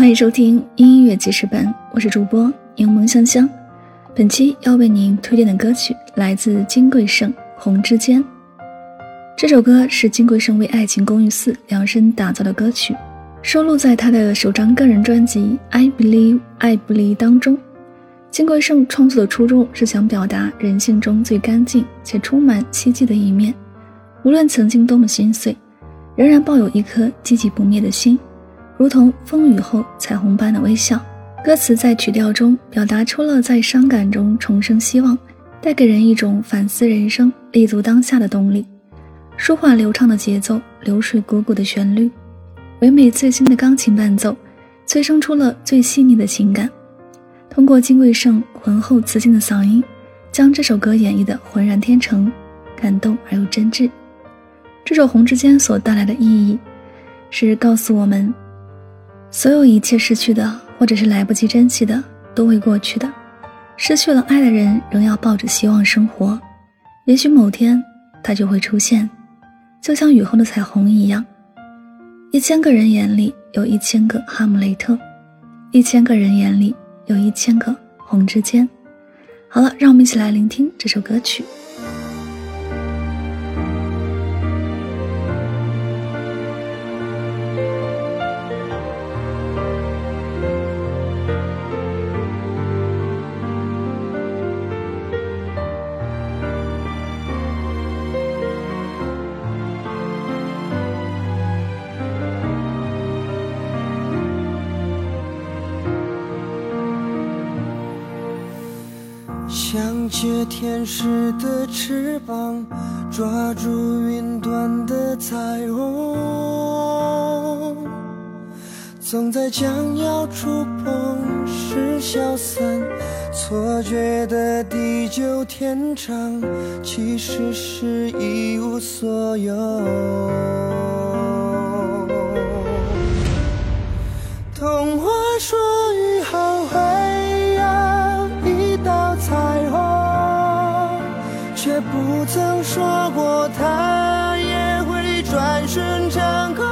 欢迎收听音乐记事本，我是主播柠檬香香。本期要为您推荐的歌曲来自金贵晟《红之间》。这首歌是金贵晟为《爱情公寓四》量身打造的歌曲，收录在他的首张个人专辑《I Believe 爱不离》当中。金贵晟创作的初衷是想表达人性中最干净且充满希冀的一面，无论曾经多么心碎，仍然抱有一颗积极不灭的心。如同风雨后彩虹般的微笑，歌词在曲调中表达出了在伤感中重生希望，带给人一种反思人生、立足当下的动力。舒缓流畅的节奏，流水汩汩的旋律，唯美最新的钢琴伴奏，催生出了最细腻的情感。通过金贵晟浑厚磁性的嗓音，将这首歌演绎的浑然天成，感动而又真挚。这首《红之间》所带来的意义，是告诉我们。所有一切失去的，或者是来不及珍惜的，都会过去的。失去了爱的人，仍要抱着希望生活。也许某天，他就会出现，就像雨后的彩虹一样。一千个人眼里有一千个哈姆雷特，一千个人眼里有一千个红之间。好了，让我们一起来聆听这首歌曲。想借天使的翅膀，抓住云端的彩虹，总在将要触碰时消散，错觉的地久天长，其实是一无所有。童话说不曾说过，它也会转瞬成空。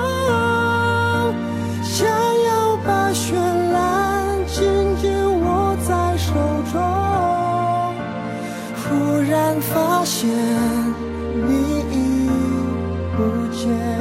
想要把绚烂紧紧握在手中，忽然发现你已不见。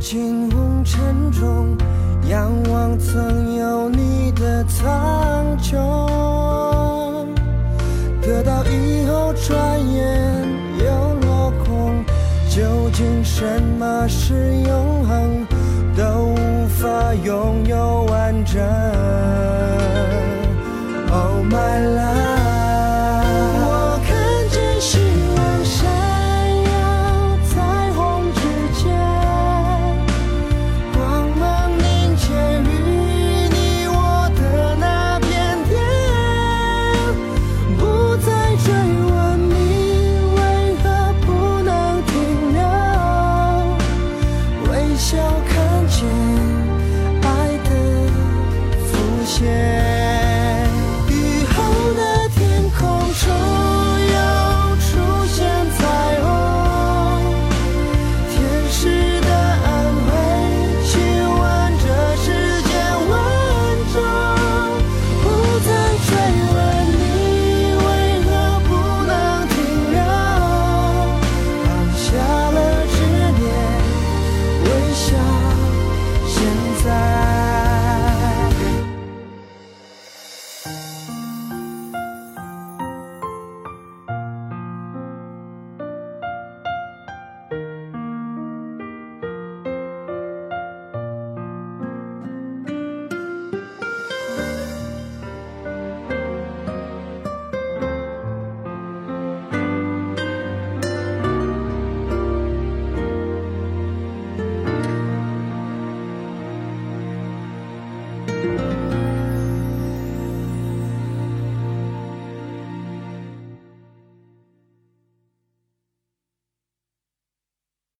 在无尽红尘中，仰望曾有你的苍穹，得到以后转眼又落空。究竟什么是永恒？都无法拥有完整。